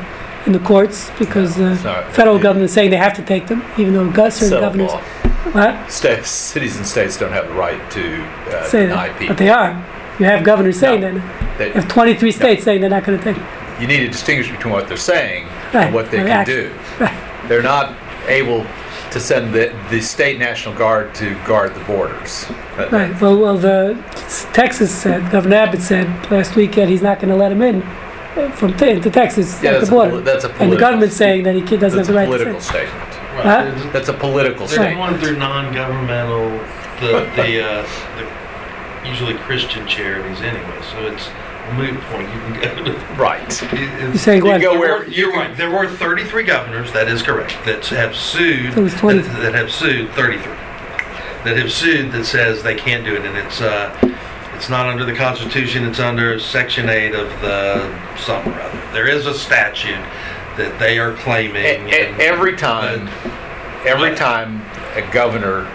in the courts because the federal government is saying they have to take them, even though certain Settled governors. law. What? States, cities and states don't have the right to uh, say deny that, people. but they are. You have governors saying No. that. They- You have 23 states saying they're not going to take. it. you need to distinguish between what they're saying Right, and what they can action. do. Right. They're not able to send the, the state national guard to guard the borders. That- Right. Well, well, the Texas said Governor Abbott said last weekend he's not going to let them in from te- into Texas Yeah, at that's the a border. poli- that's a and the political- government's saying that he doesn't have the right political to say. statement. Right, Huh? That's a political They're statement. going through non-governmental, the, the, uh, the usually Christian charities anyway, so it's a moot point. You can go to. Right. You're saying You go There where- You're right. There were 33 governors, that is correct, that have sued, So it was 20. that that have sued, 33, that have sued that says they can't do it, and it's, uh, it's not under the Constitution, it's under Section 8 of the something or other. There is a statute that they are claiming. And- every time, every time a governor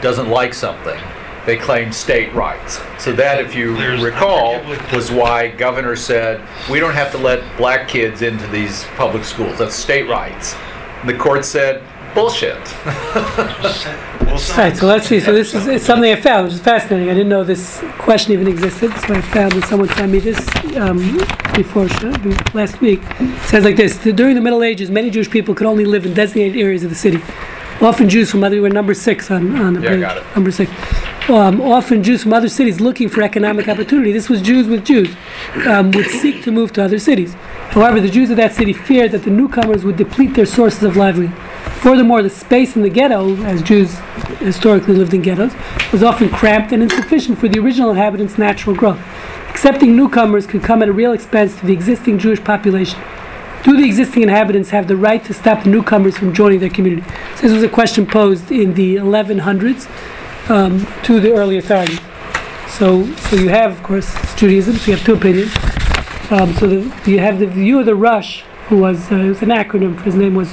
doesn't like something, they claim state rights. So that, if you recall, forget what the- was why governor said we don't have to let black kids into these public schools. That's state rights. And the court said bullshit. Right, so let's see. So this is it's something I found, which is fascinating. I didn't know this question even existed, so I found that someone sent me this um, before last week. It says like this: During the Middle Ages, many Jewish people could only live in designated areas of the city. Often Jews from other, we're number six on, on the Yeah, page. got it. Number six. Um, often Jews from other cities looking for economic opportunity. This was Jews with Jews um, would seek to move to other cities. However, the Jews of that city feared that the newcomers would deplete their sources of livelihood. Furthermore, the space in the ghetto, as Jews historically lived in ghettos, was often cramped and insufficient for the original inhabitants' natural growth. Accepting newcomers could come at a real expense to the existing Jewish population. Do the existing inhabitants have the right to stop the newcomers from joining their community? So this was a question posed in the 1100s um, to the early authorities. So, so you have, of course, Judaism. So you have two opinions. Um, so the, you have the view of the Rosh, who was uh, it was an acronym. for His name was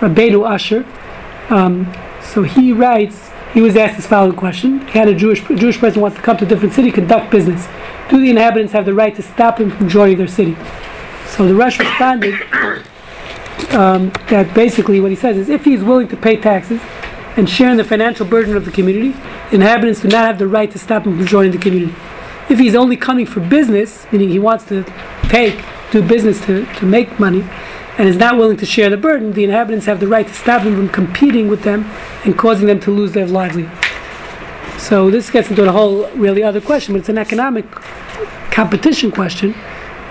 Rabbeinu Asher. Um, so he writes. He was asked this following question: a Jewish a Jewish person wants to come to a different city conduct business? do the inhabitants have the right to stop him from joining their city? So the Rosh responded um, that basically what he says is if he is willing to pay taxes and share in the financial burden of the community, inhabitants do not have the right to stop him from joining the community. If he's only coming for business, meaning he wants to take, do business to, to make money, and is not willing to share the burden, the inhabitants have the right to stop him from competing with them and causing them to lose their livelihood. So this gets into a whole really other question, but it's an economic competition question,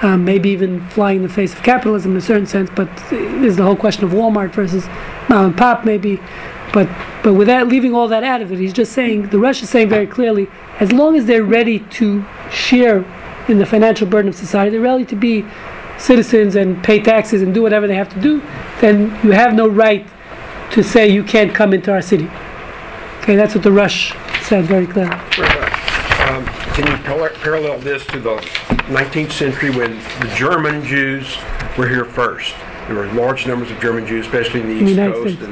um, maybe even flying in the face of capitalism in a certain sense. But there's the whole question of Walmart versus mom and pop, maybe. But but without leaving all that out of it, he's just saying the Rosh is saying very clearly, as long as they're ready to share in the financial burden of society, they're ready to be citizens and pay taxes and do whatever they have to do, then you have no right to say you can't come into our city. Okay, that's what the Rosh said very clearly. Um, Can you par- parallel this to the 19th century when the German Jews were here first? There were large numbers of German Jews, especially in the East United Coast States.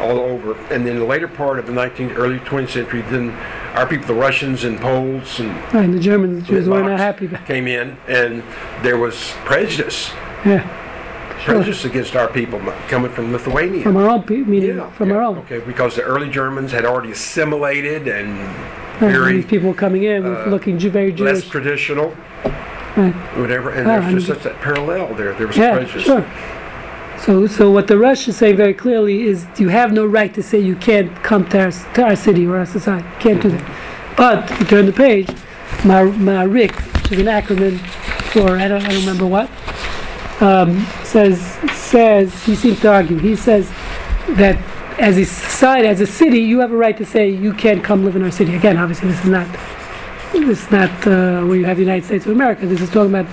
and all over. And then the later part of the 19th, early 20th century, then our people, the Russians and Poles and Right, and the Germans, the Jews were not happy. Came in, and there was prejudice, yeah, sure. prejudice against our people coming from Lithuania. From our own, pe- meaning Yeah, from yeah, our own. Okay, because the early Germans had already assimilated and Right, very these people coming in uh, looking very less traditional, Right. whatever. And Ah, there's just such that parallel there. There was Yeah, prejudice. sure. So, so what the Rosh is saying very clearly is you have no right to say you can't come to our, to our city or our society. You can't do that. But if you turn the page, Ma- Maharik, which is an acronym for I don't, I don't remember what, um, says says he seems to argue. He says that as a society, as a city, you have a right to say you can't come live in our city. Again, obviously, this is not this is not uh, where you have the United States of America. This is talking about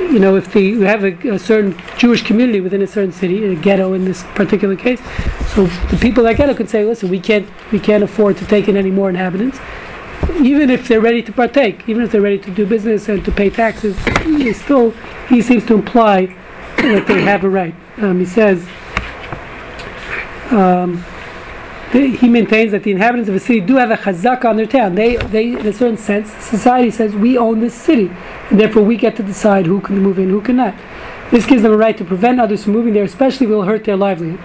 you know, if the, you have a, a certain Jewish community within a certain city, a ghetto in this particular case, so the people that ghetto could say, listen, we can't, we can't afford to take in any more inhabitants, even if they're ready to partake, even if they're ready to do business and to pay taxes, he still, he seems to imply that they have a right. Um, he says, um, they- he maintains that the inhabitants of a city do have a chazaka on their town. They, they, in a certain sense, society says we own this city, and therefore we get to decide who can move in, who cannot. This gives them a right to prevent others from moving there, especially if it will hurt their livelihood.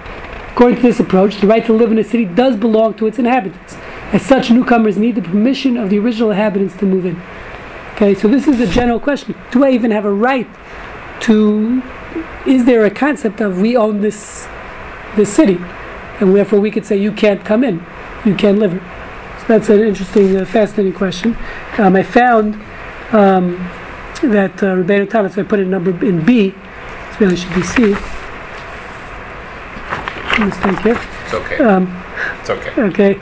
According to this approach, the right to live in a city does belong to its inhabitants. As such, newcomers need the permission of the original inhabitants to move in. Okay, so this is a general question. Do I even have a right to? Is there a concept of we own this this city, and therefore we could say you can't come in, you can't live here? So that's an interesting, uh, fascinating question. Um, I found um, that uh, Rebbeinu Thomas, I put it in number in B. It really should be C. Mistake here. It's okay. Um, It's okay. Okay,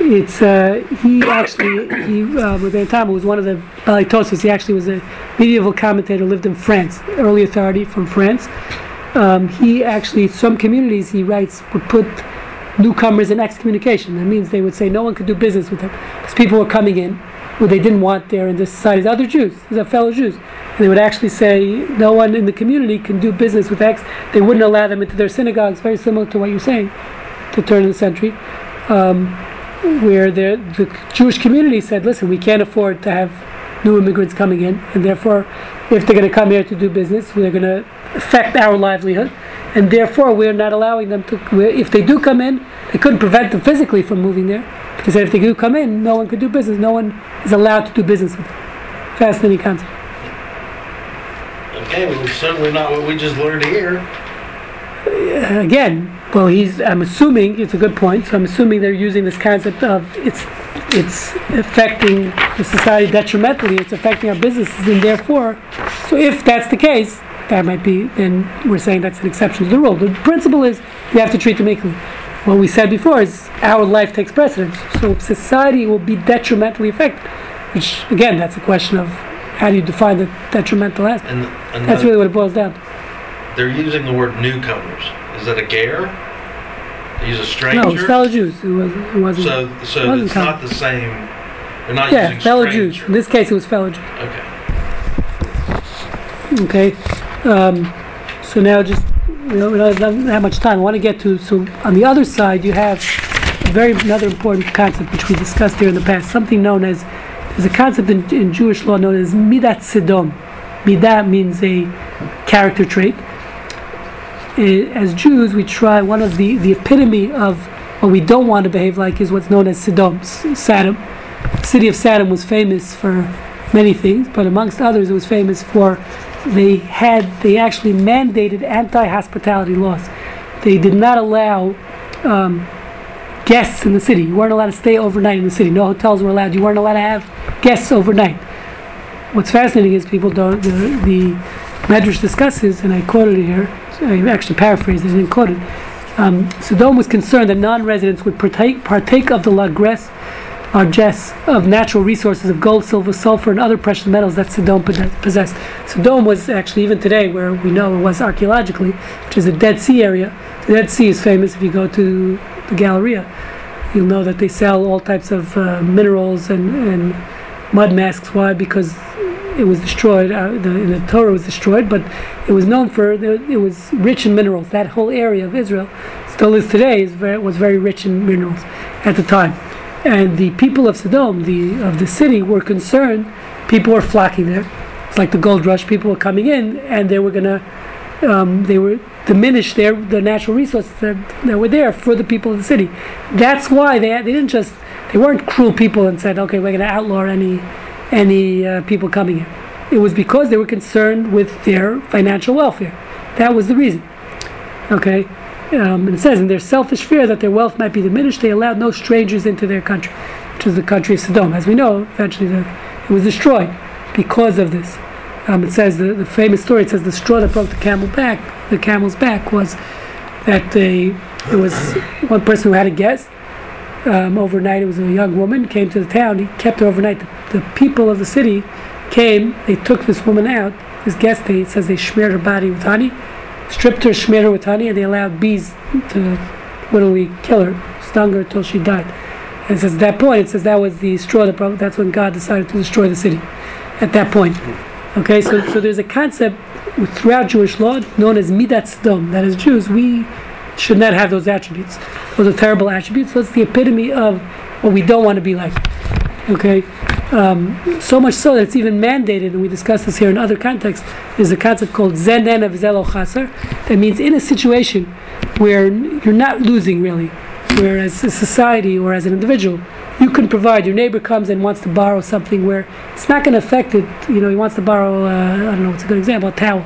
it's uh, he actually he uh, Tama was one of the Baalei Tosafos. He actually was a medieval commentator, lived in France, early authority from France. Um, he actually some communities he writes would put newcomers in excommunication. That means they would say no one could do business with them because people were coming in who they didn't want there in this society. Other Jews, these are fellow Jews, and they would actually say no one in the community can do business with X. They wouldn't allow them into their synagogues. Very similar to what you're saying, to turn of the century um, where the, the Jewish community said, listen, we can't afford to have new immigrants coming in, and therefore, if they're going to come here to do business, they're going to affect our livelihood, and therefore, we're not allowing them to. If they do come in, they couldn't prevent them physically from moving there, because if they do come in, no one could do business. No one is allowed to do business with them. Fascinating concept. Okay, well, certainly not what we just learned here. Uh, again, well, he's. I'm assuming it's a good point. So I'm assuming they're using this concept of it's it's affecting the society detrimentally. It's affecting our businesses, and therefore, so if that's the case, that might be. Then we're saying that's an exception to the rule. The principle is you have to treat them equally. What we said before is our life takes precedence. So society will be detrimentally affected, which again, that's a question of how do you define the detrimental aspect. And, and That's really what it boils down to. they're using the word newcomers. Is that a? They use a stranger. No, it's fellow Jews. It wasn't. It wasn't so, so wasn't it's common. not the same. They're not Yeah, using fellow stranger. Jews. In this case, it was fellow Jews. Okay. Okay. Um, so now, just you know, we don't have much time. I want to get to. So on the other side, you have a very another important concept which we discussed here in the past. Something known as There's a concept in, in Jewish law known as midat sedom. Midat means a character trait. As Jews, we try one of the the epitome of what we don't want to behave like is what's known as Sodom, Sedom. The city of Sedom was famous for many things, but amongst others, it was famous for they had they actually mandated anti-hospitality laws. They did not allow um, guests in the city. You weren't allowed to stay overnight in the city. No hotels were allowed. You weren't allowed to have guests overnight. What's fascinating is people don't. The, the Medrash discusses, and I quoted it here. I actually paraphrased it. I didn't quote it. Um, Sodom was concerned that non-residents would partake partake of the lagres, largesse of natural resources of gold, silver, sulfur, and other precious metals that Sodom possessed. Sodom was actually even today, where we know it was archaeologically, which is a Dead Sea area. The Dead Sea is famous. If you go to the Galleria, you'll know that they sell all types of uh, minerals and, and mud masks. Why? Because it was destroyed. Uh, the, the Torah was destroyed, but it was known for it was rich in minerals. That whole area of Israel still is today is very, was very rich in minerals at the time. And the people of Sodom, the of the city, were concerned. People were flocking there. It's like the gold rush. People were coming in, and they were gonna um, they were diminish their the natural resources that, that were there for the people of the city. That's why they they didn't just they weren't cruel people and said, okay, we're to outlaw any any uh, people coming in. It was because they were concerned with their financial welfare. That was the reason. Okay. Um, it says in their selfish fear that their wealth might be diminished, they allowed no strangers into their country, which is the country of Sodom. As we know, eventually the, it was destroyed because of this. Um, it says the, the famous story. It says the straw that broke the camel back, the camel's back, was that they it was one person who had a guest um, overnight. It was a young woman came to the town. He kept her overnight. The, the people of the city came. They took this woman out. This guest, they says they smeared her body with honey, stripped her, smeared her with honey, and they allowed bees to literally kill her, stung her till she died. And it says at that point, it says that was the straw that broke. That's when God decided to destroy the city. At that point. Okay, so, so there's a concept throughout Jewish law known as midat sdom. That as Jews, we should not have those attributes. Those are terrible attributes. That's the epitome of what we don't want to be like. Okay, um, so much so that it's even mandated, and we discussed this here in other contexts. There's a concept called zenen of zelo chaser. That means in a situation where you're not losing really, where as a society or as an individual, you can provide. Your neighbor comes and wants to borrow something where it's not going to affect it. You know, he wants to borrow. Uh, I don't know. What's a good example? A towel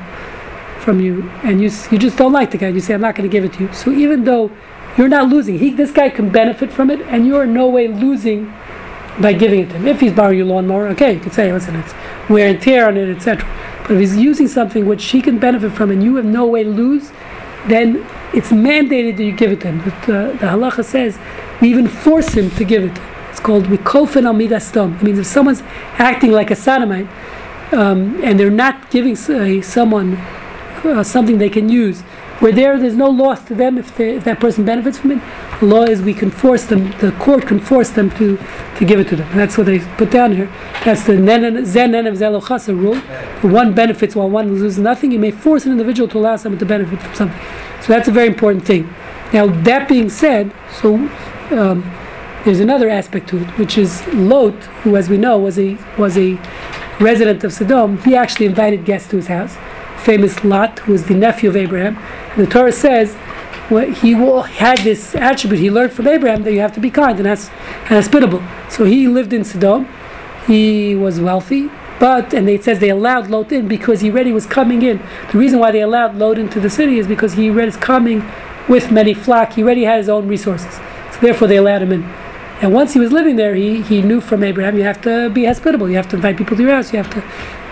from you, and you you just don't like the guy. You say, "I'm not going to give it to you." So even though you're not losing, he this guy can benefit from it, and you're in no way losing by giving it to him. If he's borrowing your lawnmower, okay, you could say, "Listen, it's wear and tear on it, etc." But if he's using something which he can benefit from, and you have no way to lose, then it's mandated that you give it to him. But uh, the halacha says we even force him to give it. to him. It's called mikofen al midastom. It means if someone's acting like a sodomite um, and they're not giving uh, someone uh, something they can use, where there there's no loss to them if, they, if that person benefits from it. The law is we can force them. The court can force them to to give it to them. And that's what they put down here. That's the nen zen nen of zelochasa rule. One benefits while one loses nothing. You may force an individual to allow someone to benefit from something. So that's a very important thing. Now that being said, so um, there's another aspect to it, which is Lot, who, as we know, was a was a resident of Sodom. He actually invited guests to his house. Famous Lot, who was the nephew of Abraham. And the Torah says well, he had this attribute he learned from Abraham that you have to be kind and, has, and hospitable. So he lived in Sodom. He was wealthy, but and it says they allowed Lot in because he already was coming in. The reason why they allowed Lot into the city is because he already is coming with many flock. He already had his own resources, so therefore they allowed him in. And once he was living there, he, he knew from Abraham you have to be hospitable. You have to invite people to your house. You have to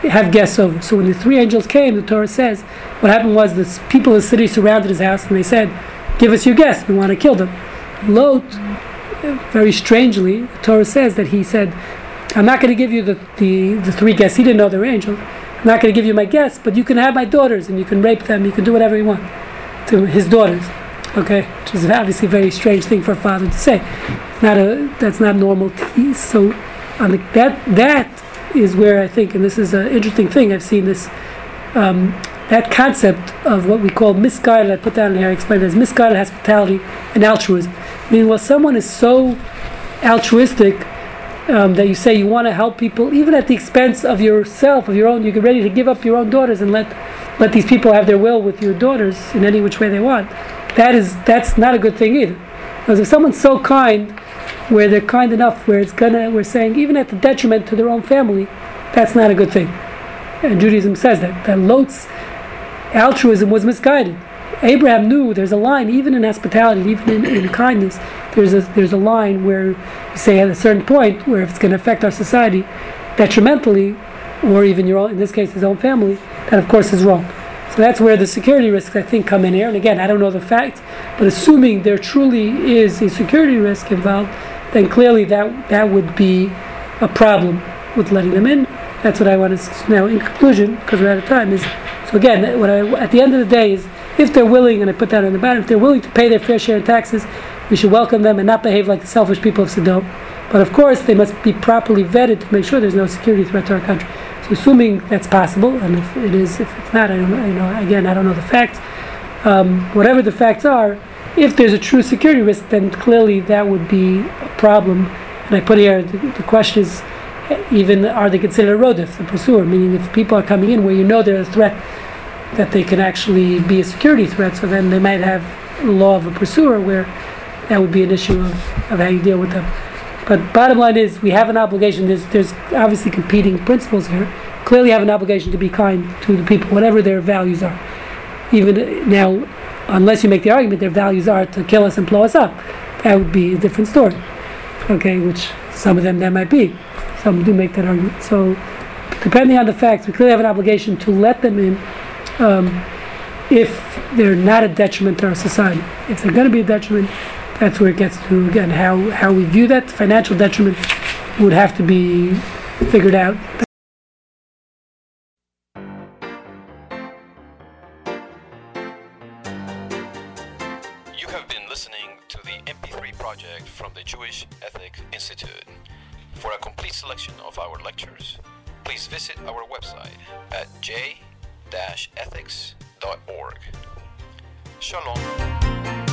have guests over. So when the three angels came, the Torah says what happened was the people of the city surrounded his house and they said, "Give us your guests. We want to kill them." Lot, very strangely, the Torah says that he said, "I'm not going to give you the, the, the three guests." He didn't know they were angels. I'm not going to give you my guests, but you can have my daughters and you can rape them. You can do whatever you want to his daughters. Okay, which is obviously a very strange thing for a father to say. Not a that's not normal. So, on the, that that is where I think, and this is an interesting thing. I've seen this um, that concept of what we call misguided. I put down here. I explained as misguided hospitality and altruism. Meaning, well, someone is so altruistic um, that you say you want to help people, even at the expense of yourself, of your own, you're ready to give up your own daughters and let let these people have their will with your daughters in any which way they want. That is that's not a good thing either. Because if someone's so kind, where they're kind enough, where it's gonna, we're saying even at the detriment to their own family, that's not a good thing. And Judaism says that that Lot's altruism was misguided. Abraham knew there's a line, even in hospitality, even in, in kindness, there's a there's a line where you say at a certain point where if it's going to affect our society detrimentally, or even your own, in this case his own family, that of course is wrong. So that's where the security risks I think come in here. And again, I don't know the facts, but assuming there truly is a security risk involved, then clearly that that would be a problem with letting them in. That's what I want to now. In conclusion, because we're out of time, is so again, what I at the end of the day is if they're willing, and I put that on the bottom, if they're willing to pay their fair share in taxes, we should welcome them and not behave like the selfish people of Sodom. But of course, they must be properly vetted to make sure there's no security threat to our country. So, assuming that's possible, and if it is, if it's not, I don't know. You know again, I don't know the facts. Um, whatever the facts are, if there's a true security risk, then clearly that would be a problem. And I put here the, the question is, even are they considered a rodif, the pursuer? Meaning, if people are coming in where you know they're a threat, that they can actually be a security threat. So then they might have law of a pursuer where that would be an issue of, of how you deal with them. But bottom line is, we have an obligation. There's, there's obviously competing principles here. Clearly, have an obligation to be kind to the people, whatever their values are. Even now, unless you make the argument their values are to kill us and blow us up, that would be a different story. Okay, which some of them that might be. Some do make that argument. So, depending on the facts, we clearly have an obligation to let them in um, if they're not a detriment to our society. If they're going to be a detriment, that's where it gets to again how how we view that financial detriment would have to be figured out. You have been listening to the MP3 project from the Jewish Ethic Institute. For a complete selection of our lectures, please visit our website at j-ethics.org. Shalom.